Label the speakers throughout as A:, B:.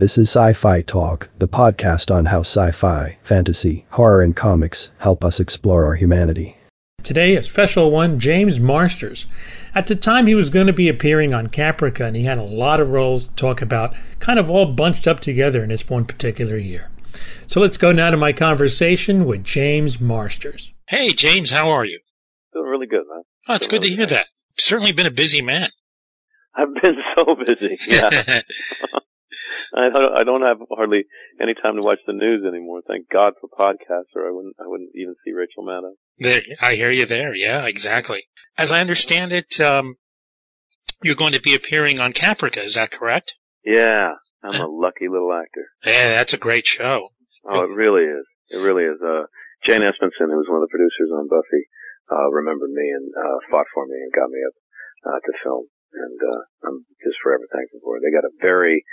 A: This is Sci Fi Talk, the podcast on how sci fi, fantasy, horror, and comics help us explore our humanity.
B: Today, a special one, James Marsters. At the time, he was going to be appearing on Caprica, and he had a lot of roles to talk about, kind of all bunched up together in this one particular year. So let's go now to my conversation with James Marsters. Hey, James, how are you?
C: Doing really good, man.
B: Oh, it's
C: Doing
B: good to
C: really
B: hear that. Certainly been a busy man.
C: I've been so busy. Yeah. I don't, I don't have hardly any time to watch the news anymore. Thank God for podcasts, or I wouldn't I wouldn't even see Rachel Maddow.
B: There, I hear you there. Yeah, exactly. As I understand it, um, you're going to be appearing on Caprica. Is that correct?
C: Yeah, I'm a lucky little actor.
B: Yeah, that's a great show.
C: Oh, it really is. It really is. Uh, Jane Espenson, who was one of the producers on Buffy, uh, remembered me and uh, fought for me and got me up uh, to film. And uh, I'm just forever thankful for it. They got a very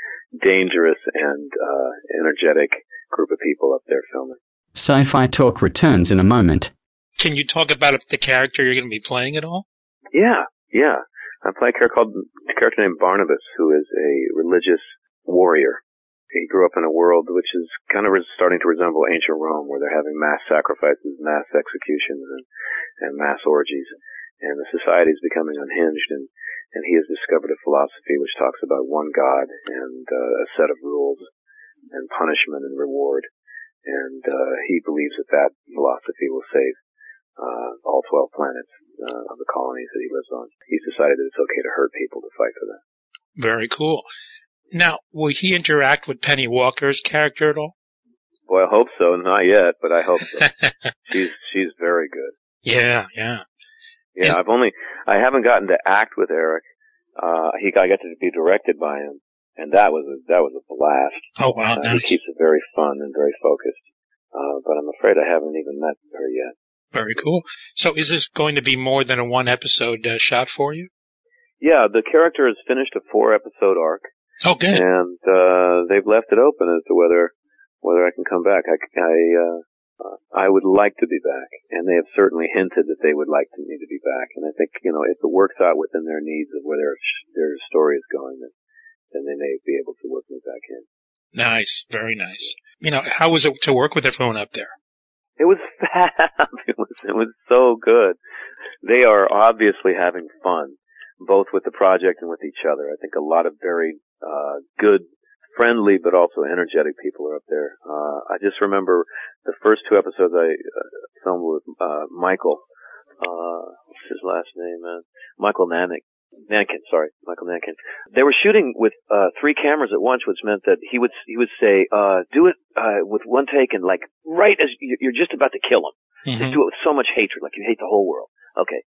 C: dangerous and uh, energetic group of people up there filming.
D: Sci Fi Talk returns in a moment.
B: Can you talk about the character you're going to be playing at all?
C: Yeah, yeah. I play a character called a character named Barnabas, who is a religious warrior. He grew up in a world which is kind of starting to resemble ancient Rome, where they're having mass sacrifices, mass executions, and, and mass orgies. And the society is becoming unhinged, and, and he has discovered a philosophy which talks about one God and uh, a set of rules and punishment and reward. And uh, he believes that that philosophy will save uh, all 12 planets uh, of the colonies that he lives on. He's decided that it's okay to hurt people to fight for that.
B: Very cool. Now, will he interact with Polly Walker's character at all?
C: Well, I hope so. Not yet, but I hope so. she's she's very good.
B: Yeah, yeah.
C: Yeah, I've only I haven't gotten to act with Eric. Uh, he I got to be directed by him, and that was a, that was a blast.
B: Oh wow,
C: Uh,
B: nice.
C: He keeps it very fun and very focused. Uh, but I'm afraid I haven't even met her yet.
B: Very cool. So, is this going to be more than a one episode uh, shot for you?
C: Yeah, the character has finished a four episode arc.
B: Oh, good.
C: and uh, they've left it open as to whether whether I can come back. I I, uh, I would like to be back, and they have certainly hinted that they would like me to be back. And I think you know if it works out within their needs of where their their story is going, then then they may be able to work me back in.
B: Nice, very nice. You know, how was it to work with everyone up there?
C: It was fab. It was it was so good. They are obviously having fun, both with the project and with each other. I think a lot of very uh, good, friendly, but also energetic people are up there. Uh, I just remember the first two episodes I uh, filmed with uh, Michael. Uh, what's his last name? Man? Michael Nannick. Nankin, sorry, Michael Nankin. They were shooting with uh, three cameras at once, which meant that he would he would say, uh, "Do it uh, with one take and like right as you- you're just about to kill him."
B: Mm-hmm.
C: Just do it with so much hatred, like you hate the whole world. Okay,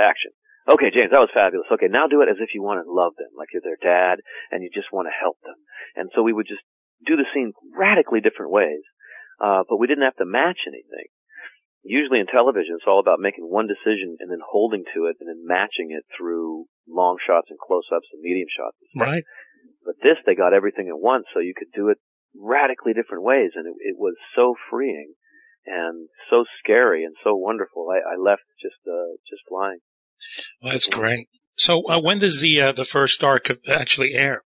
C: action. Okay, James, that was fabulous. Okay, now do it as if you want to love them, like you're their dad and you just want to help them. And so we would just do the scene radically different ways, uh, but we didn't have to match anything. Usually in television, it's all about making one decision and then holding to it and then matching it through long shots and close-ups and medium shots. and stuff.
B: Right.
C: But this, they got everything at once, so you could do it radically different ways, and it, it was so freeing and so scary and so wonderful. I, I left just uh, just flying.
B: Well, that's great. So, uh, when does the uh, the first arc actually air?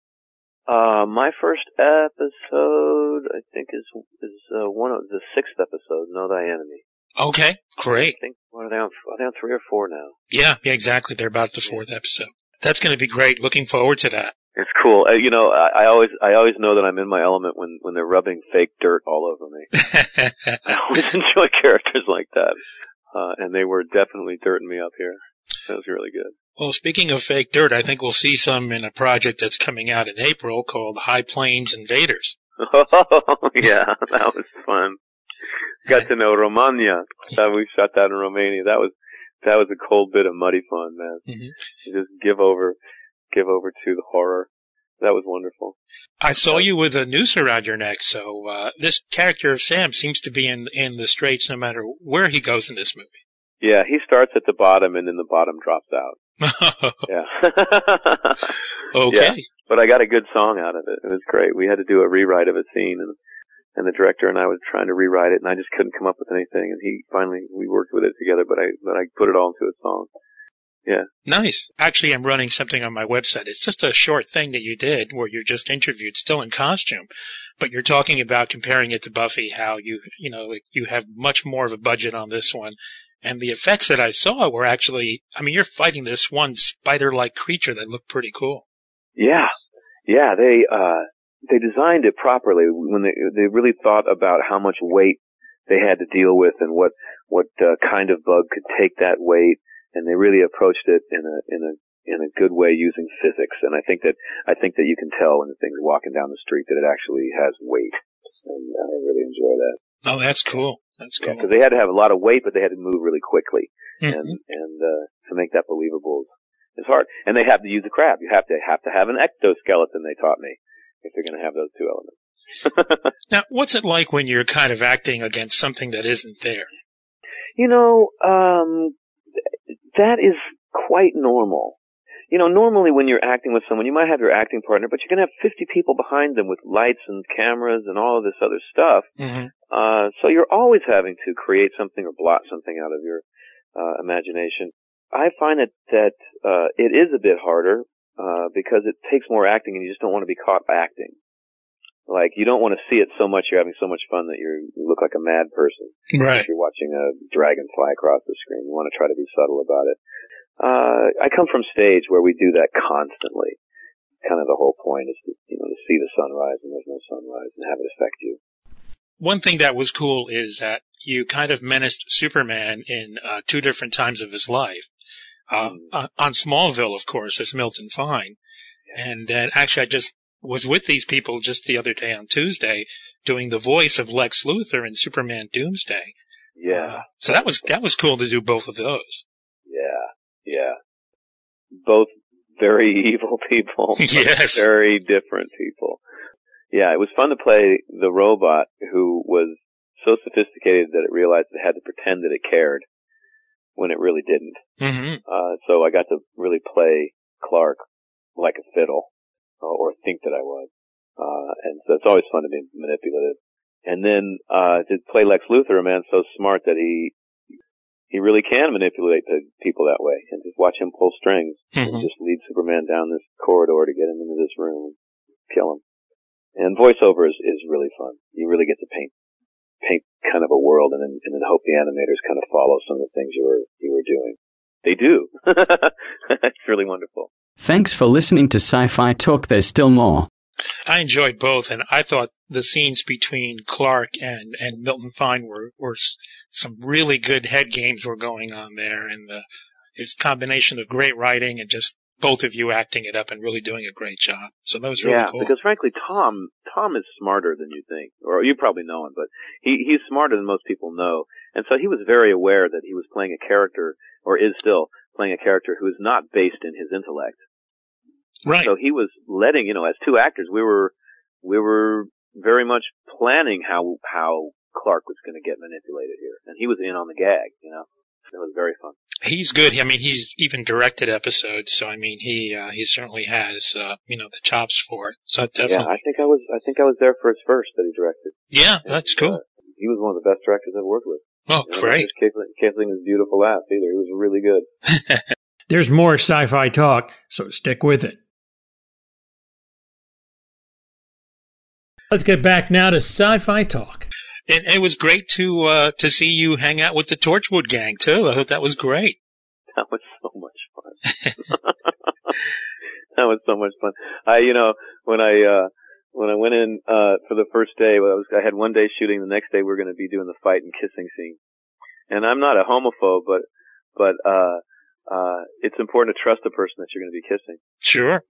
C: Uh, my first episode, I think, is is uh, one of the sixth episode. Know thy enemy.
B: Okay, great.
C: I think what are they on? Are they on three or four now?
B: Yeah, yeah, exactly. They're about the fourth episode. That's going to be great. Looking forward to that.
C: It's cool. Uh, you know, I, I always I always know that I'm in my element when when they're rubbing fake dirt all over me. I always enjoy characters like that, uh, and they were definitely dirting me up here. That was really good.
B: well, speaking of fake dirt, I think we'll see some in a project that's coming out in April called High Plains Invaders.
C: Oh yeah, that was fun. Got to know Romania. That we shot that in Romania. That was that was a cold bit of muddy fun, man.
B: Mhm.
C: Just give over, give over to the horror. That was wonderful.
B: I saw you with a noose around your neck, so uh, this character of Sam seems to be in in the straits no matter where he goes in this movie.
C: Yeah, he starts at the bottom and then the bottom drops out. Yeah.
B: okay.
C: but I got a good song out of it. It was great. We had to do a rewrite of a scene and and the director and I was trying to rewrite it and I just couldn't come up with anything and he finally we worked with it together but I but I put it all into a song. Yeah.
E: Nice. Actually, I'm running something on my website. It's just a short thing that you did where you're just interviewed, still in costume, but you're talking about comparing it to Buffy, how you, you know, like you have much more of a budget on this one. And the effects that I saw were actually, I mean, you're fighting this one spider-like creature that looked pretty cool.
C: Yeah. Yeah. They, uh, they designed it properly when they, they really thought about how much weight they had to deal with and what, what uh, kind of bug could take that weight and they really approached it in a in a in a good way using physics. And I think that I think that you can tell when the thing's walking down the street that it actually has weight, and I really enjoy that.
E: Oh, that's cool. That's cool.
C: Because they had to have a lot of weight, but they had to move really quickly,
E: Mhm.
C: and and uh, to make that believable is hard. And they have to use the crab. You have to have to have an ectoskeleton. They taught me if they're going to have those two elements.
E: Now, what's it like when you're kind of acting against something that isn't there?
C: You know, um, that is quite normal. You know, normally when you're acting with someone, you might have your acting partner, but you're going to have 50 people behind them with lights and cameras and all of this other stuff.
E: Mm-hmm.
C: Uh, so you're always having to create something or blot something out of your uh, imagination. I find that that uh, it is a bit harder uh, because it takes more acting, and you just don't want to be caught acting. Like you don't want to see it so much. You're having so much fun that you're, you look like a mad person
E: Right.
C: you're watching a dragon fly across the screen. You want to try to be subtle about it. Uh, I come from stage where we do that constantly. Kind of the whole point is to, you know, to see the sunrise and there's no sunrise and have it affect you.
E: One thing that was cool is that you kind of menaced Superman in uh, two different times of his life. Uh,
C: Mm.
E: on- Smallville, of course, as Milton Fine. And then actually I just was with these people just the other day on Tuesday doing the voice of Lex Luthor in Superman Doomsday.
C: Yeah,
E: so that was, that was cool to do both of those.
C: yeah, yeah. Both very evil people.
E: Yes.
C: Very different people. Yeah, it was fun to play the robot who was so sophisticated that it realized it had to pretend that it cared when it really didn't.
E: hmm
C: Uh, so I got to really play Clark like a fiddle, uh, or think that I was. Uh, and so it's always fun to be manipulative. And then, uh, to play Lex Luthor, a man so smart that he, he really can manipulate the people that way and just watch him pull strings and
E: hmm
C: just lead Superman down this corridor to get him into this room and kill him. And voiceover is, is really fun. You really get to paint, paint kind of a world and then, and then hope the animators kind of follow some of the things you were, you were doing. They do. it's really wonderful.
D: Thanks for listening to Sci Fi Talk. There's still more.
E: I enjoyed both, and I thought the scenes between Clark and, and Milton Fine were, were some really good head games were going on there, and the it's combination of great writing and just both of you acting it up and really doing a great job. So that was really
C: yeah,
E: cool.
C: because frankly, Tom, Tom is smarter than you think, or you probably know him, but he, he's smarter than most people know. And so he was very aware that he was playing a character, or is still playing a character who is not based in his intellect.
E: Right.
C: So he was letting, you know, as two actors, we were, we were very much planning how, how Clark was going to get manipulated here. And he was in on the gag, you know. It was very fun.
E: he's good. I mean, he's even directed episodes, so I mean, he uh, he certainly has uh, you know the chops for it. So definitely.
C: Yeah, I think I was, I think I was there for his first that he directed.
E: yeah, that's
C: And,
E: cool.
C: uh, he was one of the best directors I've worked with.
E: Oh,
C: And I
E: great.
C: think Kathleen, Kathleen's beautiful laugh either. He was really good.
E: There's more sci-fi talk, so stick with it. Let's get back now to sci-fi talk. And it was great to uh, to see you hang out with the Torchwood gang too. I thought that was great.
C: That was so much fun. that was so much fun. I, you know, when I, uh, when I went in, uh, for the first day, well, I was, I had one day shooting, the next day we are going to be doing the fight and kissing scene. And I'm not a homophobe, but, but, uh, uh, it's important to trust the person that you're going to be kissing.
E: Sure.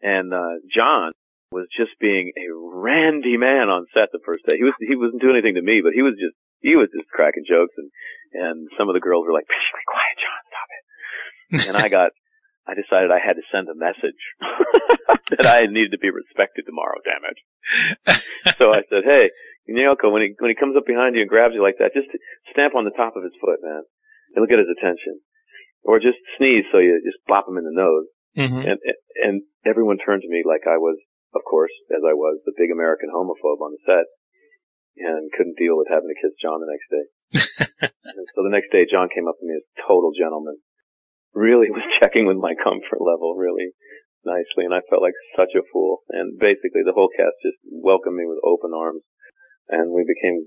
C: And, uh, John was just being a randy man on set the first day. He was, he wasn't doing anything to me, but he was just, he was just cracking jokes and, and some of the girls were like, "Psh, be quiet, John, stop it. And I got, I decided I had to send a message that I needed to be respected tomorrow, damn it. So I said, hey, Naoko, when he, when he comes up behind you and grabs you like that, just stamp on the top of his foot, man. It'll get his attention. Or just sneeze so you just bop him in the nose.
E: hmm
C: And, and everyone turned to me like I was, of course, as I was, the big American homophobe on the set. And couldn't deal with having to kiss John the next day. so the next day, John came up to me as total gentleman. really was checking with my comfort level really nicely, and I felt like such a fool. And basically, the whole cast just welcomed me with open arms, and we became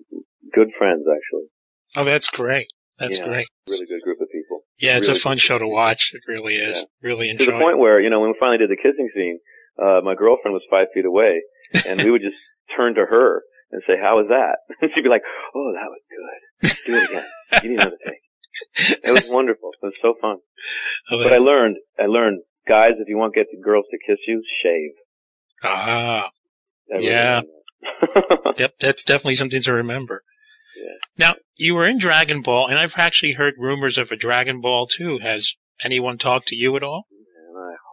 C: good friends actually.
E: Oh, that's great. That's
C: Yeah,
E: great.
C: Really good group of people.
E: Yeah, it's
C: really
E: a fun show to watch. It really is. Really
C: To the point where, you know, when we finally did the kissing scene, uh, my girlfriend was five feet away, and we would just turn to her and say, "How was that?" And she'd be like, "Oh, that was good. Do it again. You need another take." It was wonderful. It was so fun.
E: Oh,
C: But I learned, I learned, guys, if you want to get the girls to kiss you, shave.
E: ah, Yeah. yep, that's definitely something to remember.
C: Yeah.
E: Now, you were in Dragon Ball, and I've actually heard rumors of a Dragon Ball too. Has anyone talked to you at all?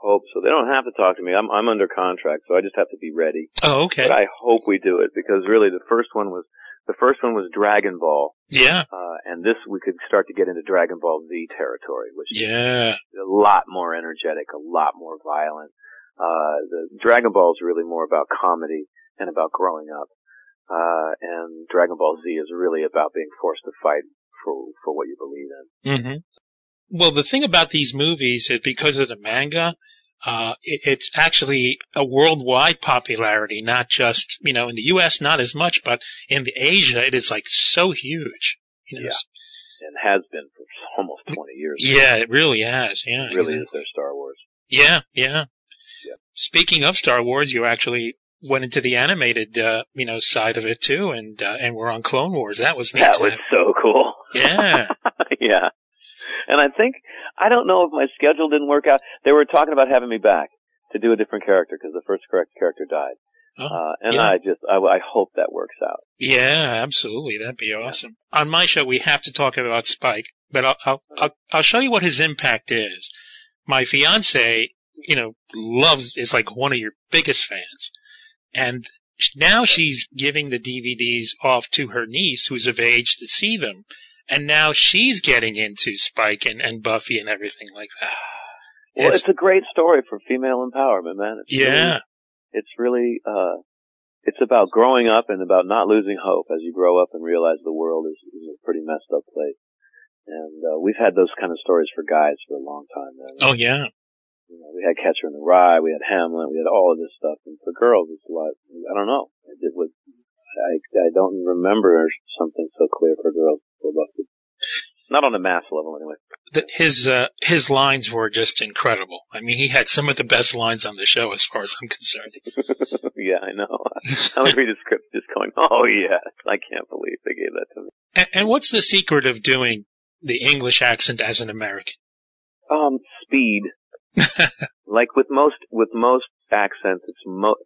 C: Hope so. They don't have to talk to me. I'm I'm under contract, so I just have to be ready.
E: Oh, okay.
C: But I hope we do it because really the first one was the first one was Dragon Ball,
E: yeah,
C: uh, and this we could start to get into Dragon Ball Z territory, which
E: yeah.
C: is a lot more energetic, a lot more violent. Uh, the Dragon Ball is really more about comedy and about growing up, uh, and Dragon Ball Z is really about being forced to fight for for what you believe in.
E: hmm Well, the thing about these movies is because of the manga, uh, it, it's actually a worldwide popularity, not just, you know, in the U.S., not as much, but in the Asia, it is like so huge. You know,
C: Yeah. and has been for almost 20 years.
E: yeah, it really has. Yeah.
C: It really
E: exactly.
C: is their Star Wars.
E: Yeah, yeah.
C: Yeah.
E: Speaking of Star Wars, you actually went into the animated, uh, you know, side of it too, and uh, and we're on Clone Wars. That was neat.
C: That was so cool.
E: Yeah.
C: yeah. And I think, I don't know if my schedule didn't work out. They were talking about having me back to do a different character because the first correct character died.
E: Oh,
C: uh, and
E: yeah.
C: I just, I, I hope that works out.
E: Yeah, absolutely. That'd be awesome. On my show, we have to talk about Spike, but I'll, I'll, I'll, I'll show you what his impact is. My fiance, you know, loves, is like one of your biggest fans. And sh- now she's giving the DVDs off to her niece who's of age to see them. And now she's getting into Spike and, and Buffy and everything like that.
C: Well,
E: It's-
C: it's, a great story for female empowerment, man. It's
E: yeah.
C: Really, it's really, uh, it's about growing up and about not losing hope as you grow up and realize the world is, is a pretty messed up place. And, uh, we've had those kind of stories for guys for a long time.
E: Oh, yeah.
C: You know, we had Catcher in the Rye, we had Hamlet, we had all of this stuff. And for girls, it's a lot. I don't know. It was. I I don't remember something so clear for girls. Buffy. Not on a mass level, anyway.
E: The, his, uh, his lines were just incredible. I mean, he had some of the best lines on the show as far as I'm concerned.
C: yeah, I know. I would read a script just going, "Oh yeah, I can't believe they gave that to me."
E: And, and what's the secret of doing the English accent as an American?
C: Um, speed. like with most with most accents, it's mo-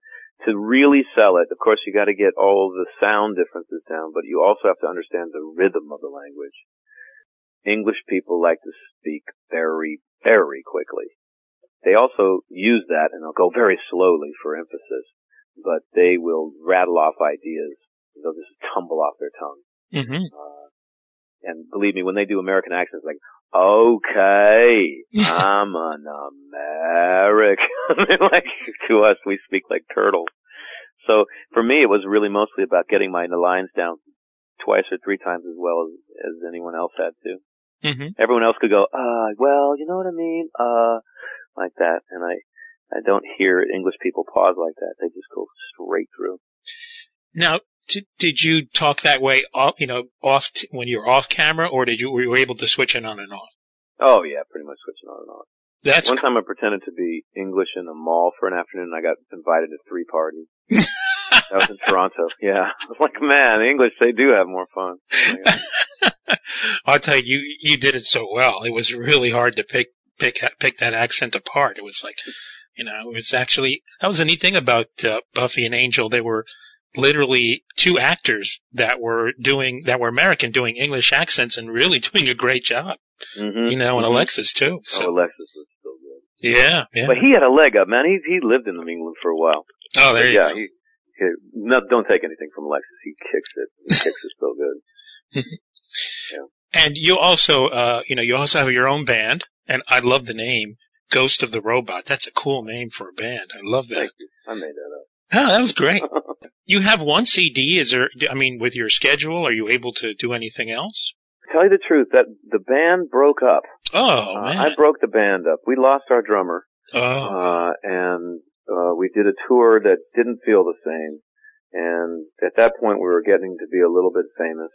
C: to really sell it. Of course, you got to get all the sound differences down, but you also have to understand the rhythm of the language. English people like to speak very, very quickly. They also use that, and they'll go very slowly for emphasis, but they will rattle off ideas. They'll just tumble off their tongue.
E: Mm-hmm.
C: Uh, and believe me, when they do American accents, like, okay, I'm an American. like, to us, we speak like turtles. So for me, it was really mostly about getting my lines down twice or three times as well as, as anyone else had to.
E: Mm-hmm.
C: Everyone else could go, uh, well, you know what I mean? Uh, like that. And I, I don't hear English people pause like that. They just go straight through.
E: Now, did you talk that way, off, you know, off t- when you were off camera, or did you were you able to switch it on and off?
C: Oh yeah, pretty much switching on and off.
E: That's
C: One time I pretended to be English in a mall for an afternoon and I got invited to three parties. that was in Toronto. Yeah. I was like, man, the English, they do have more fun. Oh.
E: I'll tell you, you, you did it so well. It was really hard to pick pick pick that accent apart. It was like, you know, it was actually that was the neat thing about uh, Buffy and Angel. They were literally two actors that were doing that were American doing English accents and really doing a great job.
C: Mhm.
E: You know, and
C: Mhm.
E: Alexis too.
C: Oh,
E: So
C: Alexis was so good.
E: yeah, yeah.
C: But he had a leg up, man. He, he lived in England for a while.
E: oh, there
C: But
E: you
C: yeah,
E: go.
C: he, he, no, don't take anything from Alexis. He kicks it. He kicks it so good. yeah.
E: And you also, uh, you know, you also have your own band, and I love the name Ghost of the Robot. That's a cool name for a band. I love that.
C: I made that up.
E: Oh, that was great. You have one CD. Is there? I mean, with your schedule, are you able to do anything else?
C: Tell you the truth, that the band broke up.
E: Oh
C: Uh,
E: man.
C: I broke the band up. We lost our drummer,
E: oh.
C: uh, and uh, we did a tour that didn't feel the same. And at that point, we were getting to be a little bit famous,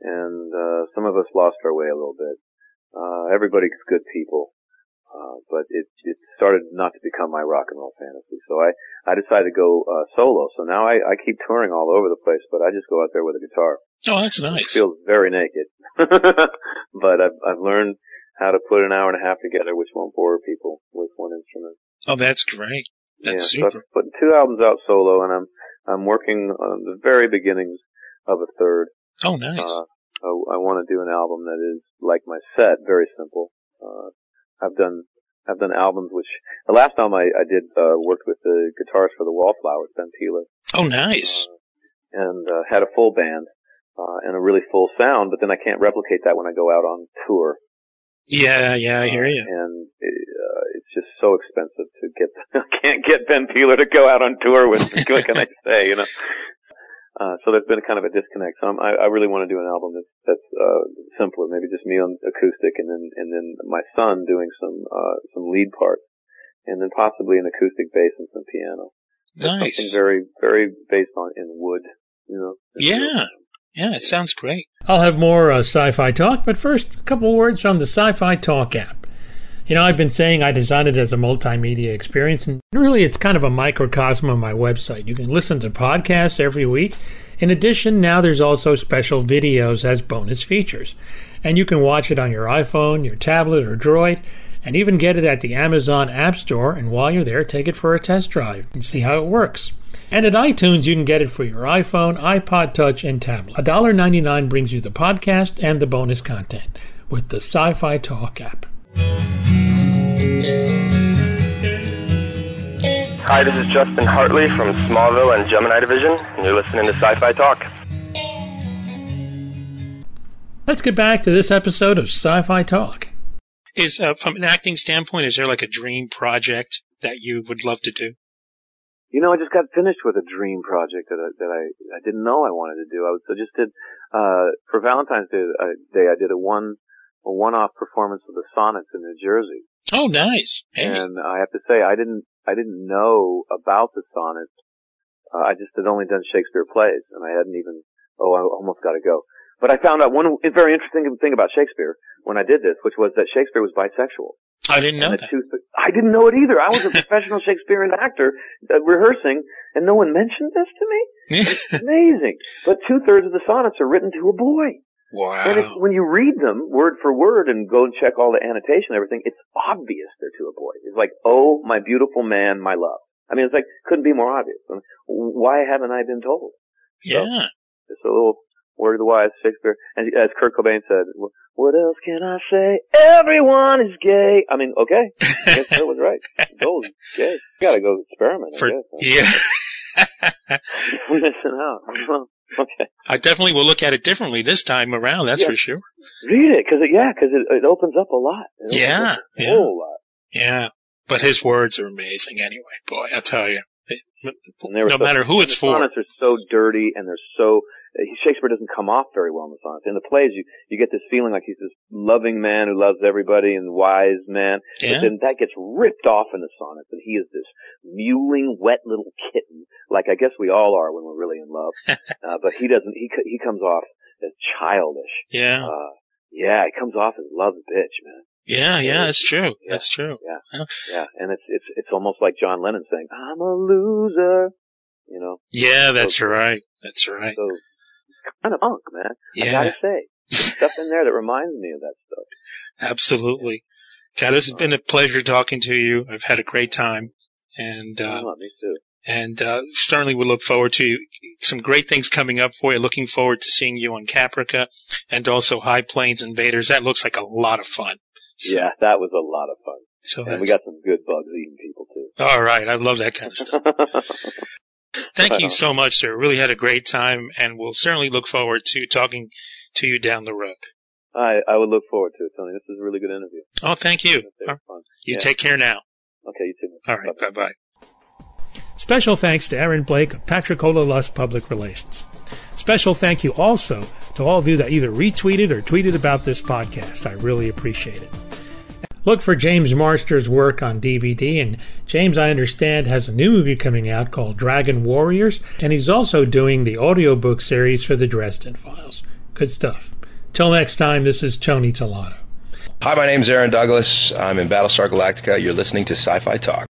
C: and uh, some of us lost our way a little bit. Uh, everybody's good people, uh, but it it started not to become my rock and roll fantasy. So I I decided to go uh, solo. So now I I keep touring all over the place, but I just go out there with a guitar.
E: oh, that's
C: It
E: nice.
C: feels very naked, but I've I've learned how to put an hour and a half together, which won't bore people with one instrument.
E: Oh, that's great. That's
C: yeah, so
E: super.
C: I've put two albums out solo, and I'm I'm working on the very beginnings of a third.
E: Oh, nice.
C: Uh, I, I want to do an album that is like my set, very simple. Uh, I've done I've done albums which the last album I, I did uh, worked with the guitarist for the Wallflowers, Ben Peeler,
E: oh, nice.
C: uh, and uh, had a full band uh, and a really full sound. But then I can't replicate that when I go out on tour.
E: yeah, yeah, I hear
C: Uh,
E: you.
C: And uh, it's just so expensive to get. I can't get Ben Peeler to go out on tour with. What can I say? You know. Uh, so there's been a kind of a disconnect. So I'm, I, I really want to do an album that's that's uh, simpler, maybe just me on acoustic, and then and then my son doing some uh, some lead parts, and then possibly an acoustic bass and some piano.
E: Nice.
C: Something very very based on in wood, you know.
E: Yeah. Yeah, it sounds great.
B: I'll have more uh, sci fi talk, but first, a couple words from the Sci Fi Talk app. You know, I've been saying I designed it as a multimedia experience, and really it's kind of a microcosm of my website. You can listen to podcasts every week. In addition, now there's also special videos as bonus features. And you can watch it on your iPhone, your tablet, or Droid, and even get it at the Amazon App Store. And while you're there, take it for a test drive and see how it works. And at iTunes, you can get it for your iPhone, iPod Touch, and tablet. $1.99 brings you the podcast and the bonus content with the Sci Fi Talk app.
F: Hi, this is Justin Hartley from Smallville and Gemini Division, and you're listening to Sci-Fi Talk.
B: Let's get back to this episode of Sci Fi Talk.
E: Is uh, from an acting standpoint, is there like a dream project that you would love to do?
C: You know, I just got finished with a dream project that I, that I, I didn't know I wanted to do. I, was, I just did uh, for Valentine's Day, uh, Day. I did a one a one off performance of the Sonnets in New Jersey,
E: Oh, nice. Hey.
C: and I have to say I didn't I didn't know about the Sonnets. Uh, I just had only done Shakespeare plays, and I hadn't even oh I almost got to go. But I found out one very interesting thing about Shakespeare when I did this, which was that Shakespeare was bisexual.
E: I didn't know that.
C: two- I didn't know it either. I was a professional Shakespearean actor uh, rehearsing, and no one mentioned this to me. Amazing. But two thirds of the sonnets are written to a boy. And it's, when you read them word for word and go and check all the annotation and everything, it's obvious they're to a boy. It's like, oh, my beautiful man, my love. I mean, it's like, couldn't be more obvious. I mean, Why haven't I been told?
E: Yeah.
C: It's a little word of the wise Shakespeare. And as Kurt Cobain said, what else can I say? Everyone is gay. I mean, okay. I guess that was right. Gold, gay. Gotta go experiment,
E: For, yeah.
C: Missing out. Okay.
E: I definitely will look at it differently this time around. That's
C: Yeah.
E: for sure.
C: Read it, cause it, yeah, cause it, it opens up a lot.
E: Yeah,
C: a
E: yeah.
C: whole lot.
E: Yeah. But his words are amazing anyway. Boy, I tell you. It-
C: they were
E: no
C: so-
E: matter who it's
C: the
E: for.
C: sonnets are so dirty and they're so Shakespeare doesn't come off very well in the sonnets. In the plays, you you get this feeling like he's this loving man who loves everybody and wise man.
E: Yeah.
C: But then that gets ripped off in the sonnets, and he is this mewling, wet little kitten, like I guess we all are when we're really in love. uh, but he doesn't. He he comes off as childish.
E: Yeah.
C: Uh, yeah, he comes off as love bitch, man.
E: Yeah, yeah, that's true.
C: Yeah.
E: That's true.
C: Yeah, Yeah. and it's it's it's almost like John Lennon saying, "I'm a loser," you know.
E: Yeah, that's right. That's right.
C: So it's kind of punk, man. I
E: Yeah,
C: gotta say, there's stuff in there that reminds me of that stuff.
E: absolutely. God, this has been a pleasure talking to you. I've had a great time. And, uh,
C: Oh, me too.
E: and, uh, certainly we look forward to some great things coming up for you. Looking forward to seeing you on Caprica and also High Plains Invaders. That looks like a lot of fun. So,
C: Yeah, that was a lot of fun,
E: So
C: and we got some good bugs eating people too.
E: all right. I love that kind of stuff. Thank you so much, sir. Really had a great time and we'll certainly look forward to talking to you down the road.
C: I I would look forward to it, Tony. This is a really good interview.
E: Oh, thank you.
C: It was fun.
E: You
C: Yeah.
E: take care now.
C: Okay, you too.
E: All right. Bye bye.
B: Special thanks to Aaron Blake of Patricola Lust Public Relations. special thank you also to all of you that either retweeted or tweeted about this podcast. I really appreciate it. Look for James Marsters' work on DVD, and James, I understand, has a new movie coming out called Dragon Warriors, and he's also doing the audiobook series for the Dresden Files. Good stuff. Till next time, this is Tony Tellado.
G: Hi, my name's Aaron Douglas. I'm in Battlestar Galactica. You're listening to Sci Fi Talk.